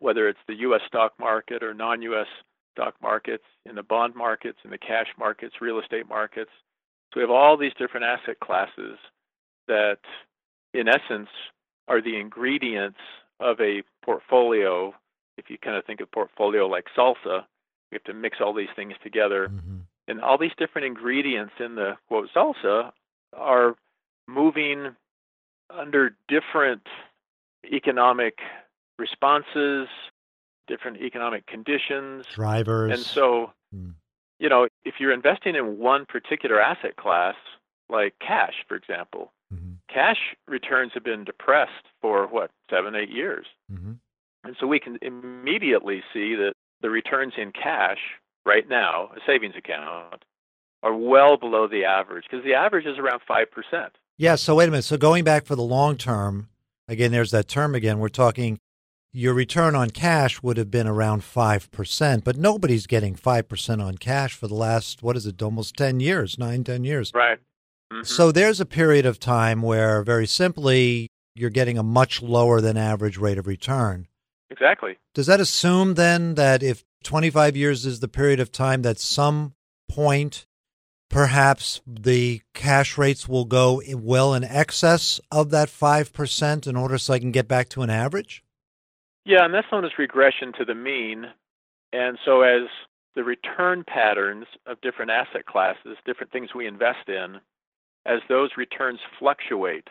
whether it's the U.S. stock market or non U.S. stock markets, in the bond markets, in the cash markets, real estate markets. So we have all these different asset classes that, in essence, are the ingredients of a portfolio. If you kind of think of portfolio like salsa, you have to mix all these things together. Mhm. And all these different ingredients in the quote salsa are moving under different economic responses, different economic conditions. Drivers. And so, Mm. you know, if you're investing in one particular asset class, like cash, for example, Mhm. cash returns have been depressed for what, seven, eight years. Mhm. And so we can immediately see that the returns in cash right now, a savings account, are well below the average because the average is around 5%. Yeah. So wait a minute. So going back for the long term, again, there's that term again. We're talking your return on cash would have been around 5%, but nobody's getting 5% on cash for the last, what is it, almost 10 years, nine, 10 years. Right. Mhm. So there's a period of time where, very simply, you're getting a much lower than average rate of return. exactly. Does that assume then that if 25 years is the period of time, that some point perhaps the cash rates will go well in excess of that 5% in order so I can get back to an average? Yeah, and that's known as regression to the mean. And so as the return patterns of different asset classes, different things we invest in, as those returns fluctuate,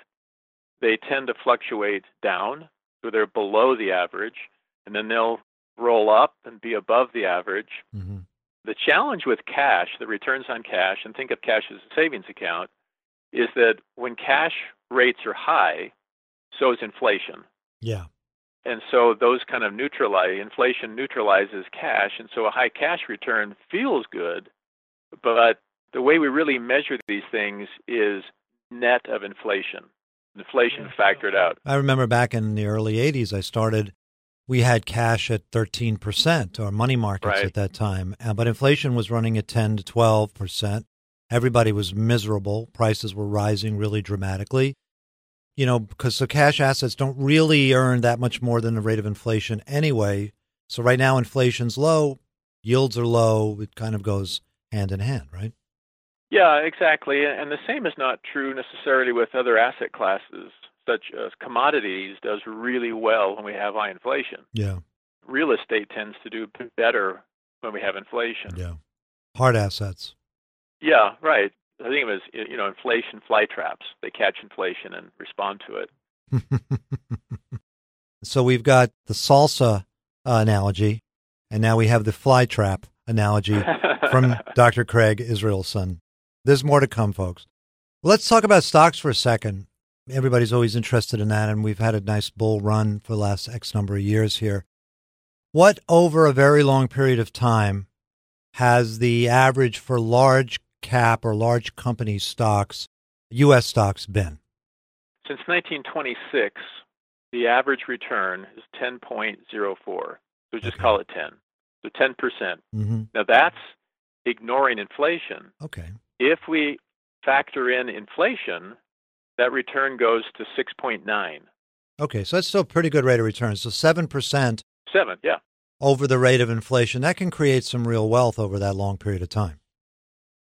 they tend to fluctuate down, so they're below the average, and then they'll roll up and be above the average. Mm-hmm. The challenge with cash, the returns on cash, and think of cash as a savings account, is that when cash rates are high, so is inflation. Yeah. And so those kind of neutralize, inflation neutralizes cash. And so a high cash return feels good, but the way we really measure these things is net of inflation. Inflation factored out. I remember back in the early 80s, I started, we had cash at 13% or money markets Right. at that time, uh, but inflation was running at 10 to 12%. Everybody was miserable. Prices were rising really dramatically. You know, because so cash assets don't really earn that much more than the rate of inflation anyway. So right now, inflation's low, yields are low. It kind of goes hand in hand, right? Yeah, exactly. And the same is not true necessarily with other asset classes, such as commodities does really well when we have high inflation. Yeah. Real estate tends to do better when we have inflation. Yeah. Hard assets. Yeah, right. I think it was you know inflation fly traps. They catch inflation and respond to it. so we've got the salsa uh, analogy, and now we have the fly trap analogy from Dr. Craig Israelsen. There's more to come, folks. Let's talk about stocks for a second. Everybody's always interested in that, and we've had a nice bull run for the last X number of years here. What, over a very long period of time, has the average for large cap or large company stocks, U.S. stocks, been? Since 1926, the average return is 10.04. So just Okay. call it 10. So 10%. Mm-hmm. Now that's ignoring inflation. Okay. If we factor in inflation, that return goes to 6.9. Okay. So that's still a pretty good rate of return. So 7% 7, yeah. over the rate of inflation, that can create some real wealth over that long period of time.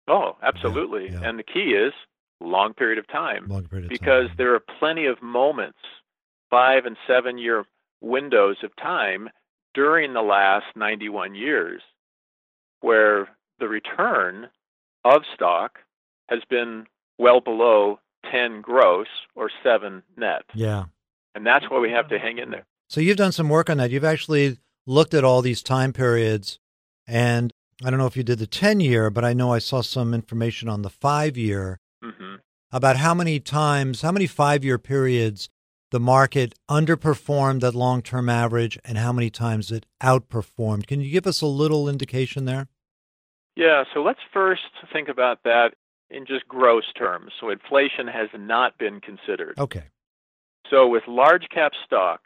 Oh, absolutely. yeah. And the key is long period of time Long period of because time. there are plenty of moments, 5 and 7 year windows of time during the last 91 years where the return of stock has been well below 10 gross or 7 net. Yeah. And that's why we have to hang in there. So you've done some work on that. You've actually looked at all these time periods, and I don't know if you did the 10 year, but I know I saw some information on the five year hmm about how many times, how many five year periods the market underperformed that long term average and how many times it outperformed. Can you give us a little indication there? Yeah, so let's first think about that in just gross terms. So inflation has not been considered. Okay. So with large cap stock,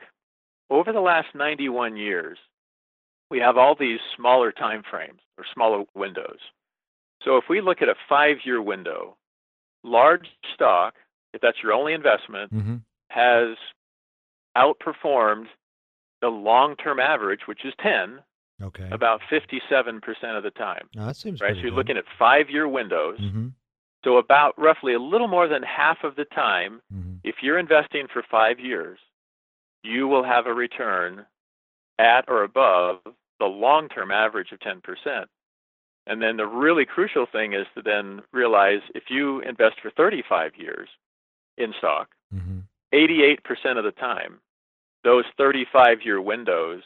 over the last 91 years, we have all these smaller time frames or smaller windows. So if we look at a 5-year window, large stock, if that's your only investment, Mm-hmm. has outperformed the long-term average, which is 10, Okay. about 57% of the time. Now, that seems Right? So you're looking at 5-year windows. Mm-hmm. So about roughly a little more than half of the time Mm-hmm. if you're investing for five years, you will have a return at or above the long term average of 10%. And then the really crucial thing is to then realize if you invest for 35 years in stock, Mm-hmm. 88% of the time, those 35 year windows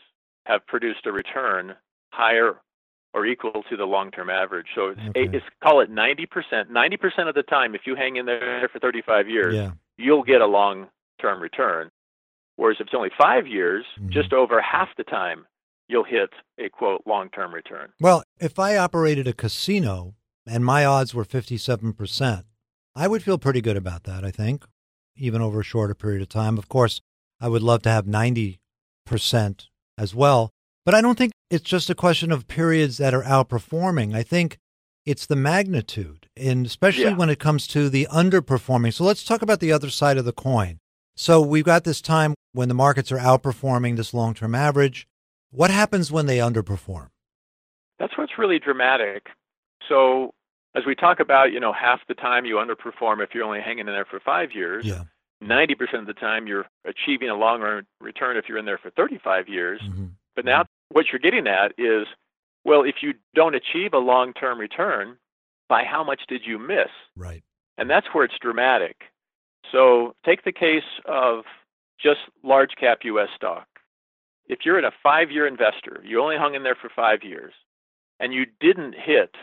have produced a return higher or equal to the long term average. So it's, Okay. it's call it 90%. 90% of the time, if you hang in there for 35 years, Yeah. you'll get a long term return. Whereas if it's only five years, Mhm. just over half the time, you'll hit a quote long term return. Well, if I operated a casino and my odds were 57%, I would feel pretty good about that, I think, even over a shorter period of time. Of course, I would love to have 90% as well. But I don't think it's just a question of periods that are outperforming. I think it's the magnitude, and especially Yeah. when it comes to the underperforming. So let's talk about the other side of the coin. So we've got this time when the markets are outperforming this long term average. What happens when they underperform? That's what's really dramatic. So as we talk about, you know, half the time you underperform if you're only hanging in there for five years. Yeah. 90% of the time you're achieving a long run return if you're in there for 35 years. hmm But now what you're getting at is, well, if you don't achieve a long term return, by how much did you miss? Right. And that's where it's dramatic. So take the case of just large cap US stock. If you're in a five year investor, you only hung in there for five years, and you didn't hit,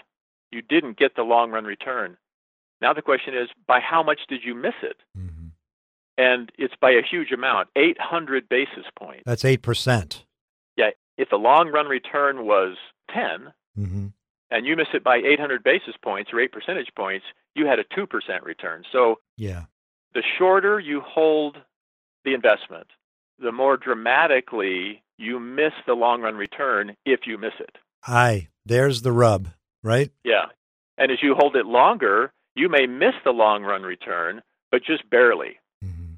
you didn't get the long run return. Now the question is, by how much did you miss it? hmm And it's by a huge amount, 800 basis points. That's 8%. Yeah, if the long run return was 10, hmm and you miss it by 800 basis points or 8 percentage points, you had a 2% return. So Yeah. The shorter you hold the investment, the more dramatically you miss the long run return if you miss it. Aye. There's the rub, right? Yeah. And as you hold it longer, you may miss the long run return, but just barely. hmm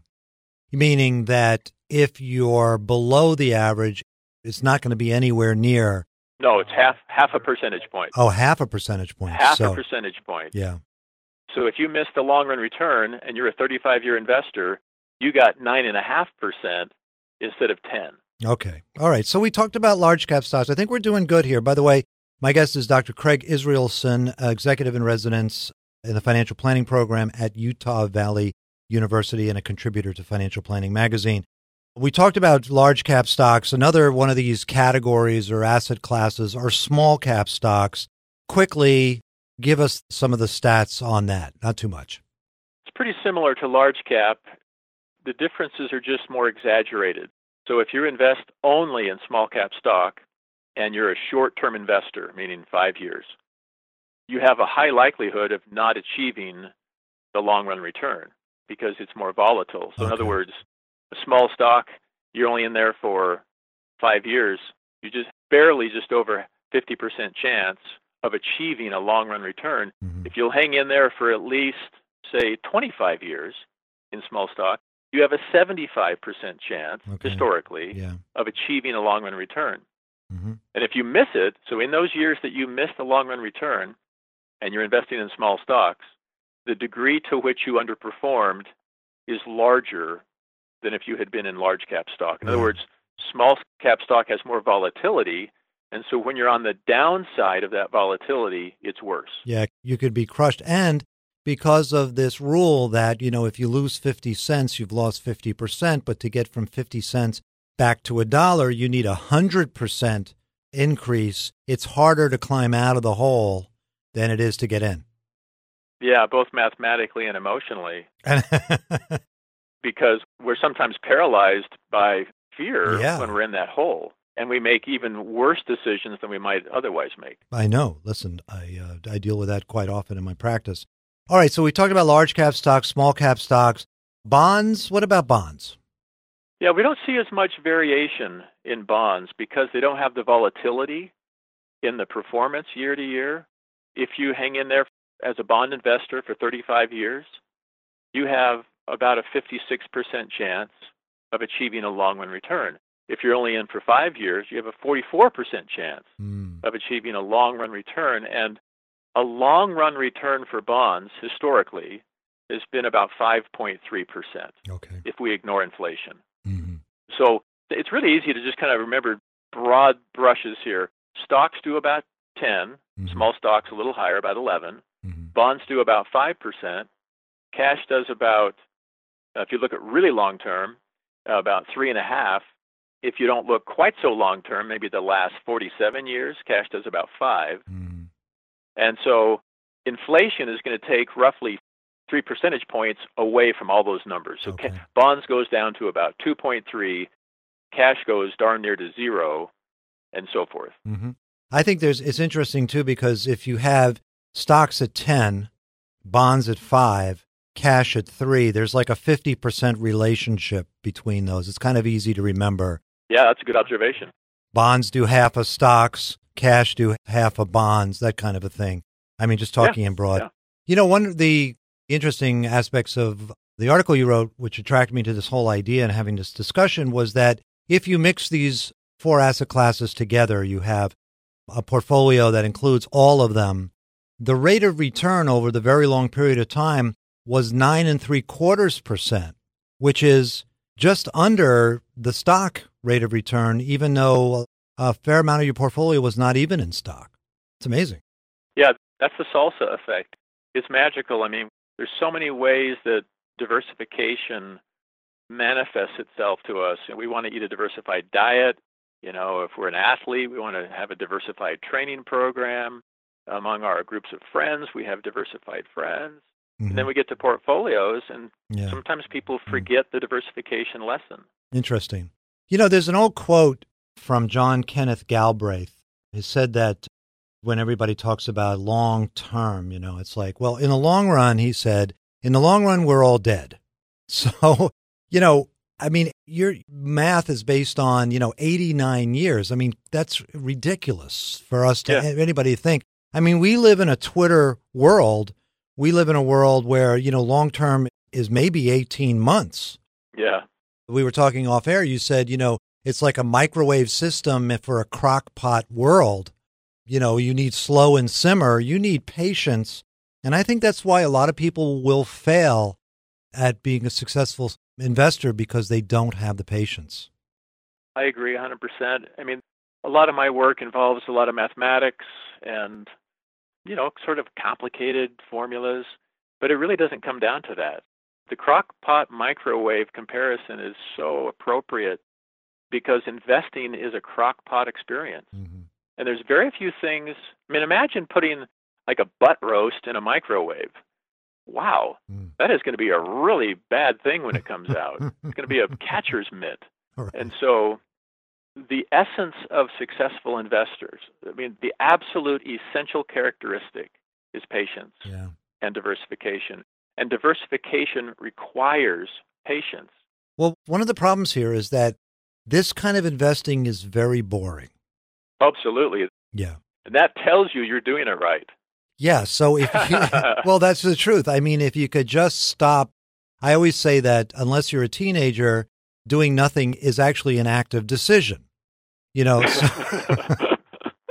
Meaning that if you're below the average, it's not going to be anywhere near, No, it's half half a percentage point. oh, half a percentage point. half so, a percentage point. Yeah. So if you missed the long run return and you're a 35 year investor, you got nine and a half percent instead of 10. Okay. All right. So we talked about large cap stocks. I think we're doing good here. By the way, my guest is Dr. Craig Israelsen, executive in residence in the financial planning program at Utah Valley University and a contributor to Financial Planning Magazine. We talked about large cap stocks. Another one of these categories or asset classes are small cap stocks. Quickly, give us some of the stats on that. Not too much. It's pretty similar to large cap. The differences are just more exaggerated. So if you invest only in small cap stock and you're a short term investor, meaning five years, you have a high likelihood of not achieving the long run return because it's more volatile. So, in other words, a small stock, you're only in there for five years, you just barely just over 50% chance of achieving a long run return. Mhm. If you'll hang in there for at least, say, 25 years in small stock, you have a 75% chance, Okay. historically, Yeah. of achieving a long run return. hmm And if you miss it, so in those years that you miss the long run return and you're investing in small stocks, the degree to which you underperformed is larger than if you had been in large cap stock. In other words, small cap stock has more volatility. And so when you're on the downside of that volatility, it's worse. Yeah, you could be crushed. And because of this rule that, you know, if you lose 50 cents, you've lost 50%, but to get from 50 cents back to a dollar, you need a 100% increase. It's harder to climb out of the hole than it is to get in. Yeah, both mathematically and emotionally, because we're sometimes paralyzed by fear Yeah. when we're in that hole. And we make even worse decisions than we might otherwise make. I know. Listen, I uh, I deal with that quite often in my practice. All right, so we talked about large cap stocks, small cap stocks, bonds. What about bonds? Yeah, we don't see as much variation in bonds because they don't have the volatility in the performance year to year. If you hang in there as a bond investor for 35 years, you have about a 56% chance of achieving a long run return. If you're only in for five years, you have a 44% chance Hmm. of achieving a long run return. And a long run return for bonds historically has been about 5.3% Okay. if we ignore inflation. hmm So it's really easy to just kind of remember broad brushes here. Stocks do about 10, Mhm. small stocks a little higher, about 11. hmm Bonds do about 5%. Cash does about, uh, if you look at really long term, uh, about three and a half. If you don't look quite so long term, maybe the last 47 years, cash does about five. hmm And so inflation is going to take roughly three percentage points away from all those numbers. So ca- bonds goes down to about 2.3, cash goes darn near to zero, and so forth. hmm I think there's it's interesting too because if you have stocks at ten, bonds at five, cash at three, there's like a fifty percent relationship between those. It's kind of easy to remember. Yeah, that's a good observation. Bonds do half of stocks, cash do half of bonds, that kind of a thing. I mean, just Yeah, talking in broad. yeah. You know, one of the interesting aspects of the article you wrote, which attracted me to this whole idea and having this discussion, was that if you mix these four asset classes together, you have a portfolio that includes all of them. The rate of return over the very long period of time was nine and three quarters percent, which is just under the stock rate of return, even though a fair amount of your portfolio was not even in stock. It's amazing. Yeah, that's the salsa effect. It's magical. I mean, there's so many ways that diversification manifests itself to us. We want to eat a diversified diet. You know, if we're an athlete, we want to have a diversified training program. Among our groups of friends, we have diversified friends. And then we get to portfolios, and Mm-hmm. yeah. sometimes people forget the diversification lesson. Interesting. You know, there's an old quote from John Kenneth Galbraith. He said that when everybody talks about long term, you know, it's like, well, in the long run, he said, in the long run, we're all dead. So, you know, I mean, your math is based on, you know, 89 years. I mean, that's ridiculous for us to Yeah. anybody to think. I mean, we live in a Twitter world. We live in a world where, you know, long term is maybe 18 months Yeah. we were talking off air, you said, you know, it's like a microwave system for a crock pot world. You know, you need slow and simmer, you need patience. And I think that's why a lot of people will fail at being a successful investor because they don't have the patience. I agree 100%. I mean, a lot of my work involves a lot of mathematics and, you know, sort of complicated formulas, but it really doesn't come down to that. The crock pot microwave comparison is so appropriate because investing is a crock pot experience. Mm-hmm. And there's very few things. I mean, imagine putting like a butt roast in a microwave. Wow, Mm. that is going to be a really bad thing when it comes out. it's going to be a catcher's mitt. Right. And so, the essence of successful investors, I mean, the absolute essential characteristic is patience yeah. and diversification. And diversification requires patience. Well, one of the problems here is that this kind of investing is very boring. Absolutely. Yeah. And that tells you you're doing it right. Yeah. So if you, well, that's the truth. I mean, if you could just stop, I always say that unless you're a teenager, doing nothing is actually an active decision. You know, so,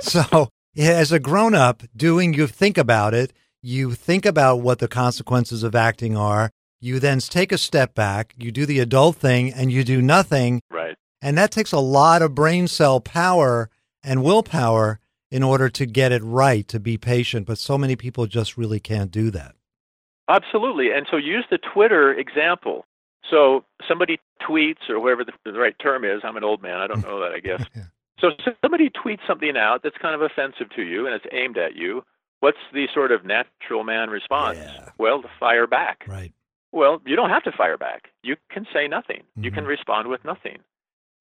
so as a grown up, doing, you think about it, you think about what the consequences of acting are. You then take a step back, you do the adult thing, and you do nothing. right. And that takes a lot of brain cell power and willpower in order to get it right, to be patient. But so many people just really can't do that. Absolutely. And so use the Twitter example. So somebody tweets, or whatever the, the right term is. I'm an old man. I don't know that, I guess. Yeah. So somebody tweets something out that's kind of offensive to you and it's aimed at you. What's the sort of natural man response? Yeah. Well, to fire back. Right. Well, you don't have to fire back. You can say nothing. You can Mhm. respond with nothing.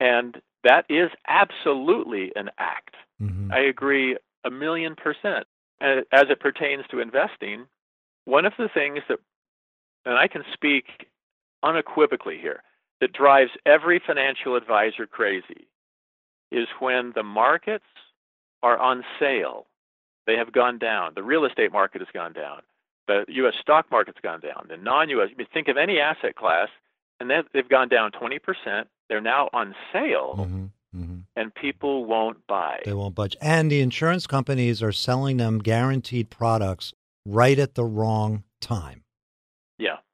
And that is absolutely an act. hmm I agree a million percent. And As it pertains to investing, one of the things that, and I can speak unequivocally here, that drives every financial advisor crazy is when the markets are on sale. They have gone down. The real estate market has gone down. The U.S. stock market's gone down. The non-U.S. I mean, think of any asset class, and they've, gone down 20%. They're now on sale, hmm hmm and people won't buy. They won't budge. And the insurance companies are selling them guaranteed products right at the wrong time.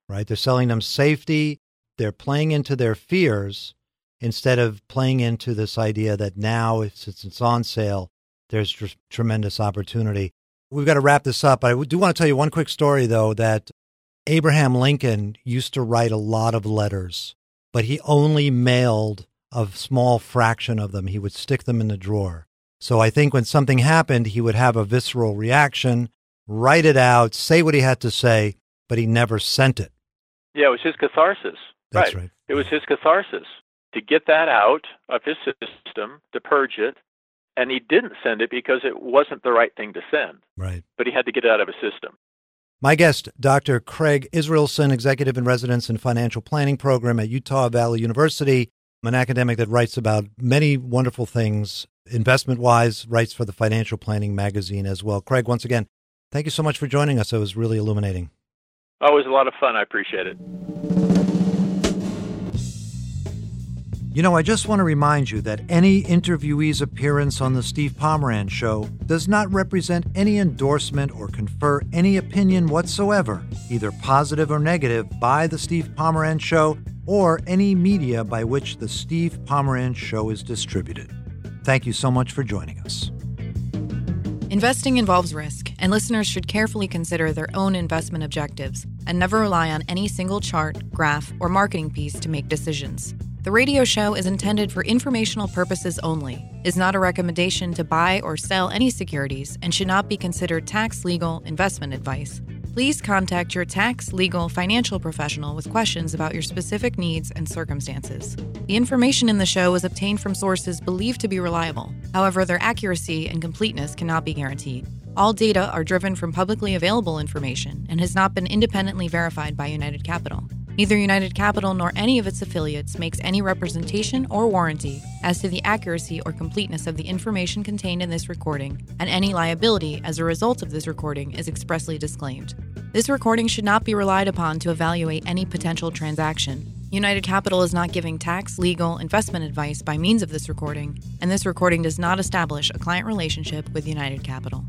Right? They're selling them safety. They're playing into their fears instead of playing into this idea that now, since it's on sale, there's tr- tremendous opportunity. We've got to wrap this up. I do want to tell you one quick story, though, that Abraham Lincoln used to write a lot of letters, but he only mailed a small fraction of them. He would stick them in the drawer. So I think when something happened, he would have a visceral reaction, write it out, say what he had to say, but he never sent it. Yeah, it was his catharsis. That's right. right. It was his catharsis to get that out of his system, to purge it. And he didn't send it because it wasn't the right thing to send, Right. but he had to get it out of his system. My guest, Dr. Craig Israelsen, executive in residence in financial planning program at Utah Valley University, an academic that writes about many wonderful things investment wise, writes for the Financial Planning magazine as well. Craig, once again, thank you so much for joining us. It was really illuminating. Was a lot of fun. I appreciate it. You know, I just want to remind you that any interviewee's appearance on The Steve Pomeranz Show does not represent any endorsement or confer any opinion whatsoever, either positive or negative, by The Steve Pomeranz Show or any media by which The Steve Pomeranz Show is distributed. Thank you so much for joining us. Investing involves risk, and listeners should carefully consider their own investment objectives and never rely on any single chart, graph, or marketing piece to make decisions. The radio show is intended for informational purposes only, is not a recommendation to buy or sell any securities, and should not be considered tax, legal, investment advice. Please contact your tax, legal, financial professional with questions about your specific needs and circumstances. The information in the show is obtained from sources believed to be reliable. However, their accuracy and completeness cannot be guaranteed. All data are driven from publicly available information and has not been independently verified by United Capital. Neither United Capital nor any of its affiliates makes any representation or warranty as to the accuracy or completeness of the information contained in this recording, and any liability as a result of this recording is expressly disclaimed. This recording should not be relied upon to evaluate any potential transaction. United Capital is not giving tax, legal, investment advice by means of this recording, and this recording does not establish a client relationship with United Capital.